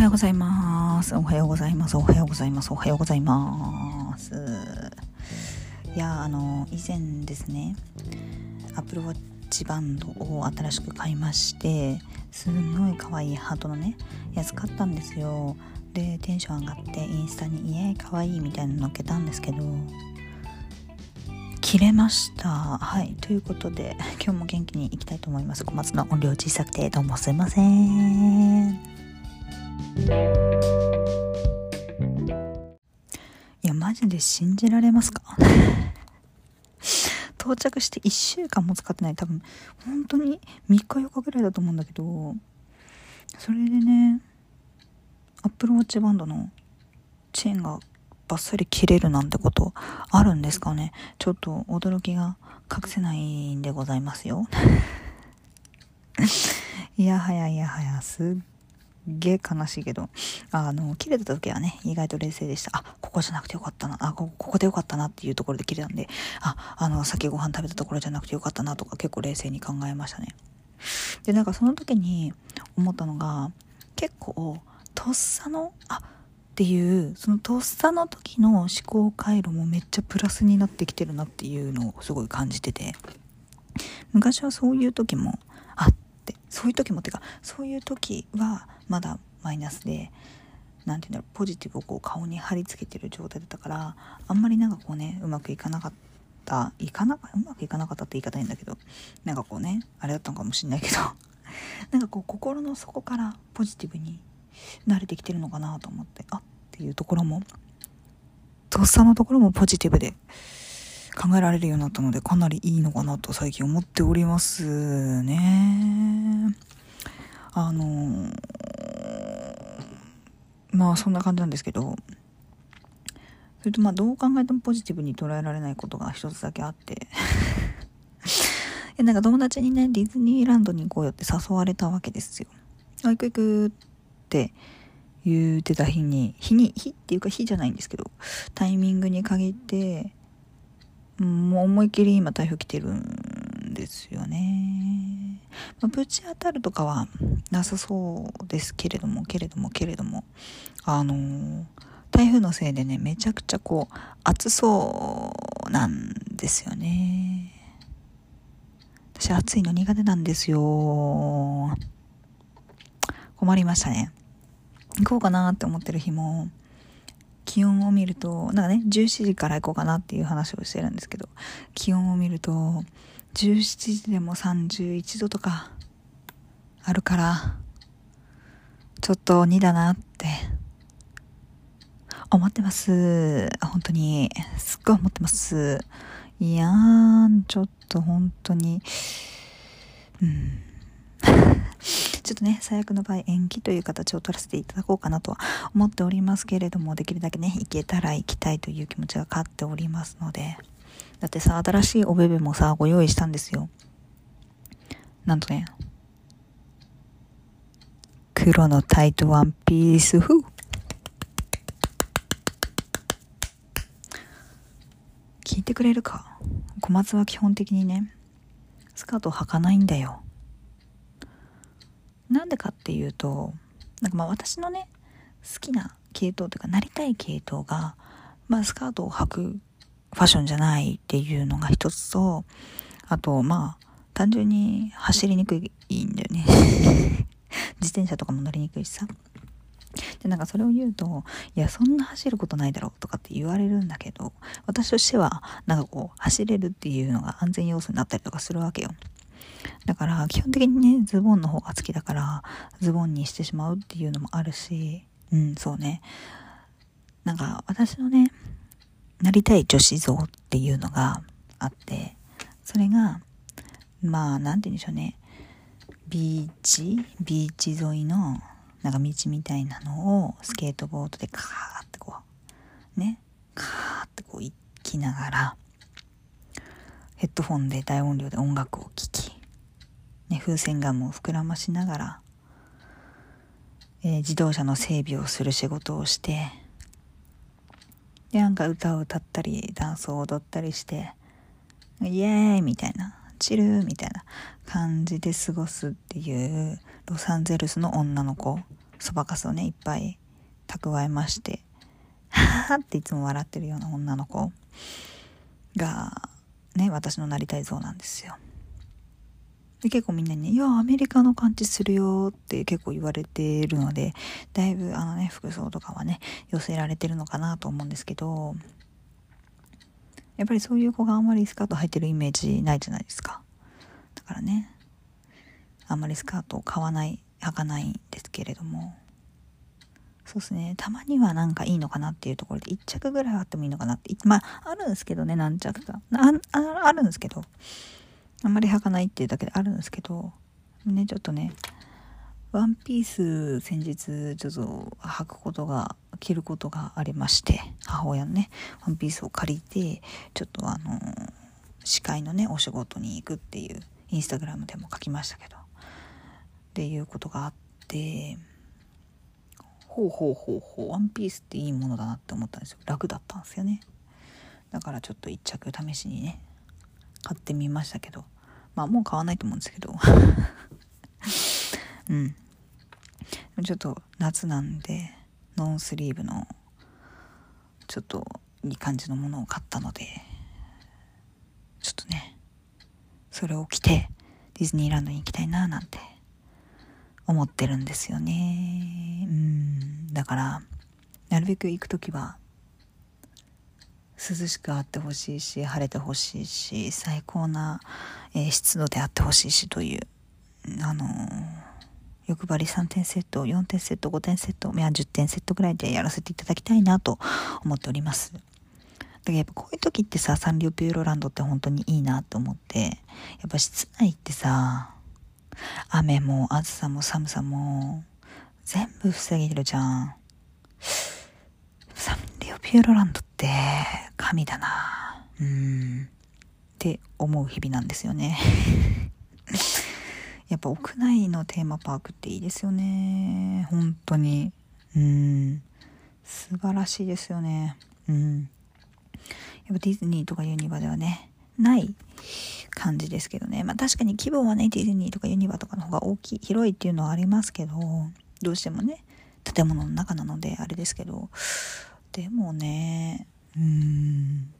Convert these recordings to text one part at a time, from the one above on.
はようございます。おはようございます。おはようございます。おはようございます。いや、あの、以前ですね、Apple Watch バンドを新しく買いまして、すんごい可愛いハートのね、やつ買ったんですよ。で、テンション上がってインスタに、イエーイ可愛いみたいなの載っけたんですけど、切れましたはいということで 今日も元気にいきたいと思います小松の音量小さくてどうもすいませんいやマジで信じられますか？到着して1週間も使ってない。多分本当に3日4日ぐらいだと思うんだけどそれでねアップルウォッチバンドのチェーンがバッサリ切れるなんてことあるんですかね？ちょっと驚きが隠せないんでございますよ。いやはやいやはや、すっげえ悲しいけど、あの、切れた時はね、意外と冷静でした。あ、ここじゃなくてよかったな、あ、ここでよかったなっていうところで切れたんで、あ、あの、先ご飯食べたところじゃなくてよかったなとか結構冷静に考えましたね。で、なんかその時に思ったのが、結構、とっさの、あ、っていうそのとっさの時の思考回路もめっちゃプラスになってきてるなっていうのをすごい感じてて昔はそういう時もってそういう時もっていうかそういう時はまだマイナスで何て言うんだろうポジティブをこう顔に貼り付けてる状態だったからあんまりなんかこうねうまくいかなかったいかなうまくいかなかったって言い方いいんだけどなんかこうねあれだったのかもしんないけど なんかこう心の底からポジティブに慣れてきてるのかなと思ってあっていうところもとっさのところもポジティブで考えられるようになったのでかなりいいのかなと最近思っておりますね。あの、まあそんな感じなんですけど。それとまあどう考えてもポジティブに捉えられないことが一つだけあって。なんか友達にねディズニーランドに行こうよって誘われたわけですよ。あ行く行くって言うてた日に、日に、日っていうか日じゃないんですけど、タイミングに限って、もう思いっきり今台風来てるんですよね。まあ、ぶち当たるとかはなさそうですけれども、けれども、けれども、あのー、台風のせいでね、めちゃくちゃこう、暑そうなんですよね。私暑いの苦手なんですよ。困りましたね。行こうかなって思ってる日も、気温を見ると、なんかね、17時から行こうかなっていう話をしてるんですけど、気温を見ると、17時でも31度とかあるから、ちょっと2だなって思ってます。本当に、すっごい思ってます。いやー、ちょっと本当に、うん。ちょっとね、最悪の場合延期という形を取らせていただこうかなとは思っておりますけれども、できるだけね、行けたら行きたいという気持ちが勝っておりますので、だってさ、新しいおべべもさ、ご用意したんですよ。なんとね、黒のタイトワンピース風。聞いてくれるか？小松は基本的にね、スカートを履かないんだよ。なんでかっていうとなんかまあ私のね好きな系統というかなりたい系統が、まあ、スカートを履くファッションじゃないっていうのが一つとあとまあ単純に走りにくいんだよね。自転車とかも乗りにくいしさ。でなんかそれを言うといやそんな走ることないだろとかって言われるんだけど私としてはなんかこう走れるっていうのが安全要素になったりとかするわけよ。だから基本的にね、ズボンの方が好きだから、ズボンにしてしまうっていうのもあるし、うん、そうね。なんか私のね、なりたい女子像っていうのがあって、それが、まあ、なんて言うんでしょうね。ビーチ？ビーチ沿いの、なんか道みたいなのをスケートボードでカーってこう、ね、カーってこう行きながら、ヘッドフォンで大音量で音楽を聴き、ね、風船ガムを膨らましながら、えー、自動車の整備をする仕事をして、で、なんか歌を歌ったり、ダンスを踊ったりして、イエーイみたいな、チルみたいな感じで過ごすっていう、ロサンゼルスの女の子そばかすをねいっぱい蓄えましてはっていつも笑ってるような女の子がね私のなりたい像なんですよ。で結構みんなにね「いやアメリカの感じするよ」って結構言われてるのでだいぶあのね服装とかはね寄せられてるのかなと思うんですけどやっぱりそういう子があんまりスカート履いてるイメージないじゃないですか。だからねあんまりスカートを買わない履かないんですけれども。そうですね。たまにはなんかいいのかなっていうところで1着ぐらいあってもいいのかなって。まああるんですけどね何着か。ああるんですけど。あんまり履かないっていうだけであるんですけどねちょっとねワンピース先日ちょっと履くことが着ることがありまして母親のねワンピースを借りてちょっとあの司会のねお仕事に行くっていうインスタグラムでも書きましたけどっていうことがあってほうほうほうほうワンピースっていいものだなって思ったんですよ。楽だったんですよね。だからちょっと一着試しにね買ってみましたけど。まあもう買わないと思うんですけど。うん。ちょっと夏なんでノンスリーブのちょっといい感じのものを買ったのでちょっとねそれを着てディズニーランドに行きたいななんて思ってるんですよね。うん。だからなるべく行く時は涼しくあってほしいし晴れてほしいし最高な、えー、湿度であってほしいしというあのー、欲張り3点セット4点セット5点セットいや10点セットぐらいでやらせていただきたいなと思っております。だからやっぱこういう時ってさサンリオピューロランドって本当にいいなと思ってやっぱ室内ってさ雨も暑さも寒さも全部防げてるじゃん。ピューロランドって神だな。うん。って思う日々なんですよね。やっぱ屋内のテーマパークっていいですよね。本当に。うん。素晴らしいですよね。うん。やっぱディズニーとかユニバではねない感じですけどね。まあ確かに規模はねディズニーとかユニバとかの方が大きい広いっていうのはありますけどどうしてもね建物の中なのであれですけどでもねうん。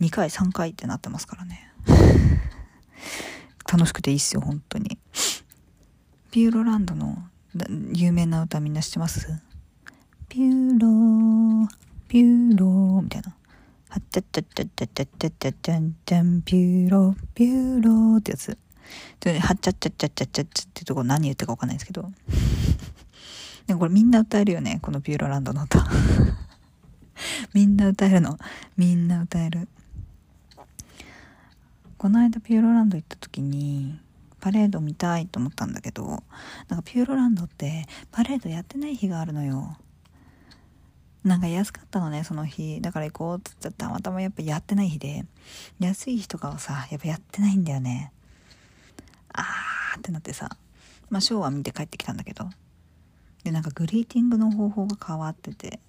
2回3回ってなってますからね。楽しくていいっすよ本当に。ピューロランドの有名な歌みんな知ってます？ピューロピューロみたいな。はっちゃっちゃっちゃっちゃっちゃっちゃっちゃっちゃんちゃんピューロピューロってやつで、はっちゃっちゃっちゃっちゃっちゃっちゃってとこ何言ってるかわかんないですけどでもこれみんな歌えるよねこのピューロランドの歌 みんな歌えるの。みんな歌える。この間ピューロランド行った時にパレード見たいと思ったんだけどなんかピューロランドってパレードやってない日があるのよ。なんか安かったのねその日。だから行こうっつったらた。またまやっぱやってない日で。安い日とかはさやっぱやってないんだよね。あーってなってさ。まあショーは見て帰ってきたんだけど。でなんかグリーティングの方法が変わってて。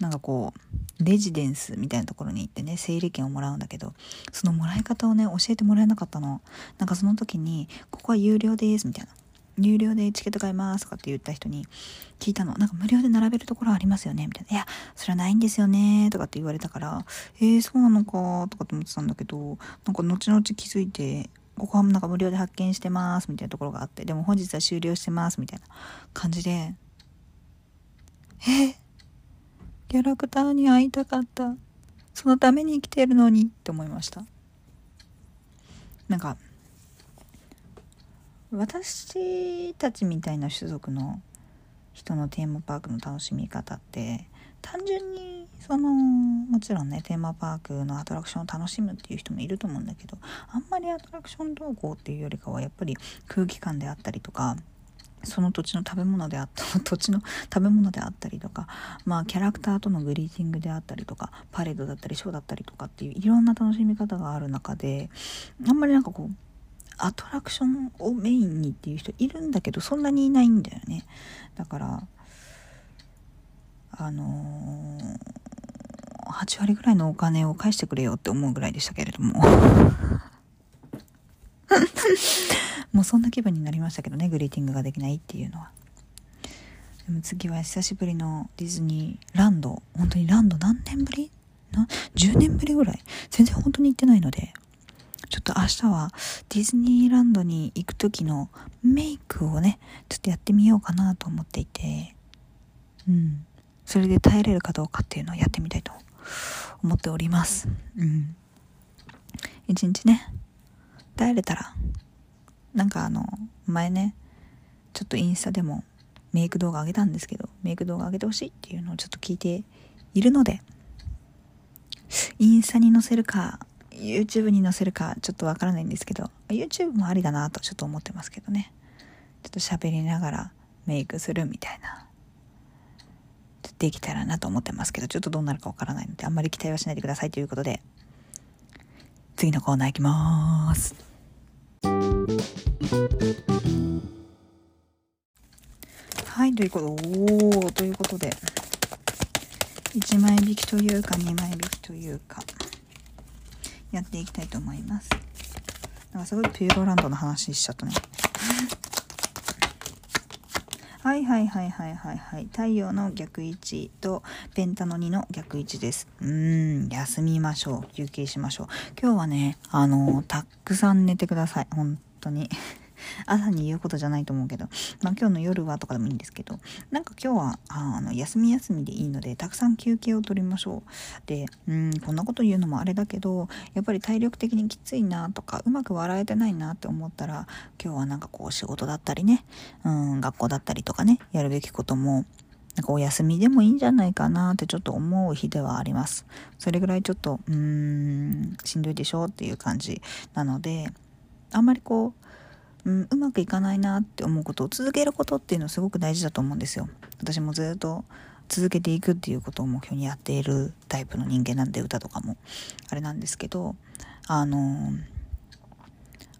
なんかこうレジデンスみたいなところに行ってね整理券をもらうんだけどそのもらい方をね教えてもらえなかったの。なんかその時に「ここは有料です」みたいな「有料でチケット買います」とかって言った人に聞いたの。なんか無料で並べるところありますよねみたいな「いやそれはないんですよね」とかって言われたから「えー、そうなのか」とかって思ってたんだけどなんか後々気づいてここはなんか無料で発見してますみたいなところがあってでも本日は終了してますみたいな感じでえキャラクターに会いたかった。そのために生きてるのに。って思いました。なんか私たちみたいな種族の人のテーマパークの楽しみ方って単純にそのもちろんねテーマパークのアトラクションを楽しむっていう人もいると思うんだけどあんまりアトラクション動向っていうよりかはやっぱり空気感であったりとかその土地の食べ物であった土地の食べ物であったりとかまあキャラクターとのグリーティングであったりとかパレードだったりショーだったりとかっていういろんな楽しみ方がある中であんまりなんかこうアトラクションをメインにっていう人いるんだけどそんなにいないんだよね。だからあのー、8割ぐらいのお金を返してくれよって思うぐらいでしたけれども。もうそんな気分になりましたけどねグリーティングができないっていうのは。でも次は久しぶりのディズニーランド。本当にランド何年ぶり？な？10年ぶりぐらい？全然本当に行ってないのでちょっと明日はディズニーランドに行く時のメイクをねちょっとやってみようかなと思っていて。うん。それで耐えれるかどうかっていうのをやってみたいと思っております。うん。一日ね耐えれたらなんかあの前ねちょっとインスタでもメイク動画上げたんですけどメイク動画上げてほしいっていうのをちょっと聞いているのでインスタに載せるか YouTube に載せるかちょっとわからないんですけど YouTube もありだなとちょっと思ってますけどね。ちょっと喋りながらメイクするみたいな。できたらなと思ってますけどちょっとどうなるかわからないのであんまり期待はしないでくださいということで次のコーナーいきます。はいということでおおということで1枚引きというか2枚引きというかやっていきたいと思います。なんかすごいピューロランドの話しちゃったね。はいはいはいはいはいはい。太陽の逆位置とペンタの2の逆位置です。うーん、休みましょう。休憩しましょう。今日はね、あのたくさん寝てください。本当に。朝に言うことじゃないと思うけど、まあ今日の夜はとかでもいいんですけど、なんか今日は、あの、休み休みでいいので、たくさん休憩を取りましょう。で、うん、こんなこと言うのもあれだけど、やっぱり体力的にきついなとか、うまく笑えてないなって思ったら、今日はなんかこう仕事だったりね、うん、学校だったりとかね、やるべきことも、なんかお休みでもいいんじゃないかなってちょっと思う日ではあります。それぐらいちょっと、うーん、しんどいでしょっていう感じなので、あんまりこう、うん、うまくいかないなって思うことを続けることっていうのはすごく大事だと思うんですよ。私もずっと続けていくっていうことを目標にやっているタイプの人間なんで歌とかもあれなんですけどあの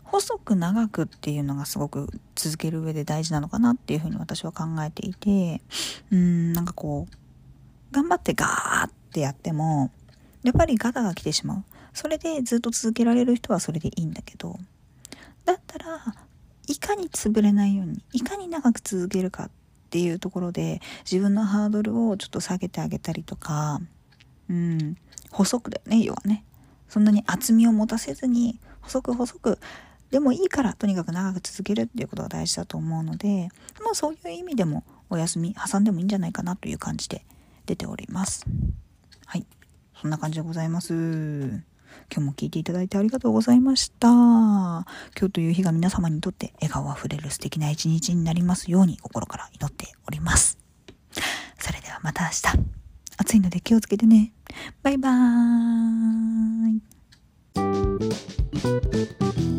細く長くっていうのがすごく続ける上で大事なのかなっていうふうに私は考えていてうんなんかこう頑張ってガーってやってもやっぱりガタが来てしまうそれでずっと続けられる人はそれでいいんだけどだったらいかに潰れないようにいかに長く続けるかっていうところで自分のハードルをちょっと下げてあげたりとかうん細くだよね要はね。そんなに厚みを持たせずに細く細くでもいいからとにかく長く続けるっていうことが大事だと思うのでまあそういう意味でもお休み挟んでもいいんじゃないかなという感じで出ております。はい。そんな感じでございます。今日も聞いていただいてありがとうございました。今日という日が皆様にとって笑顔あふれる素敵な一日になりますように心から祈っております。それではまた明日。暑いので気をつけてね。バイバーイ。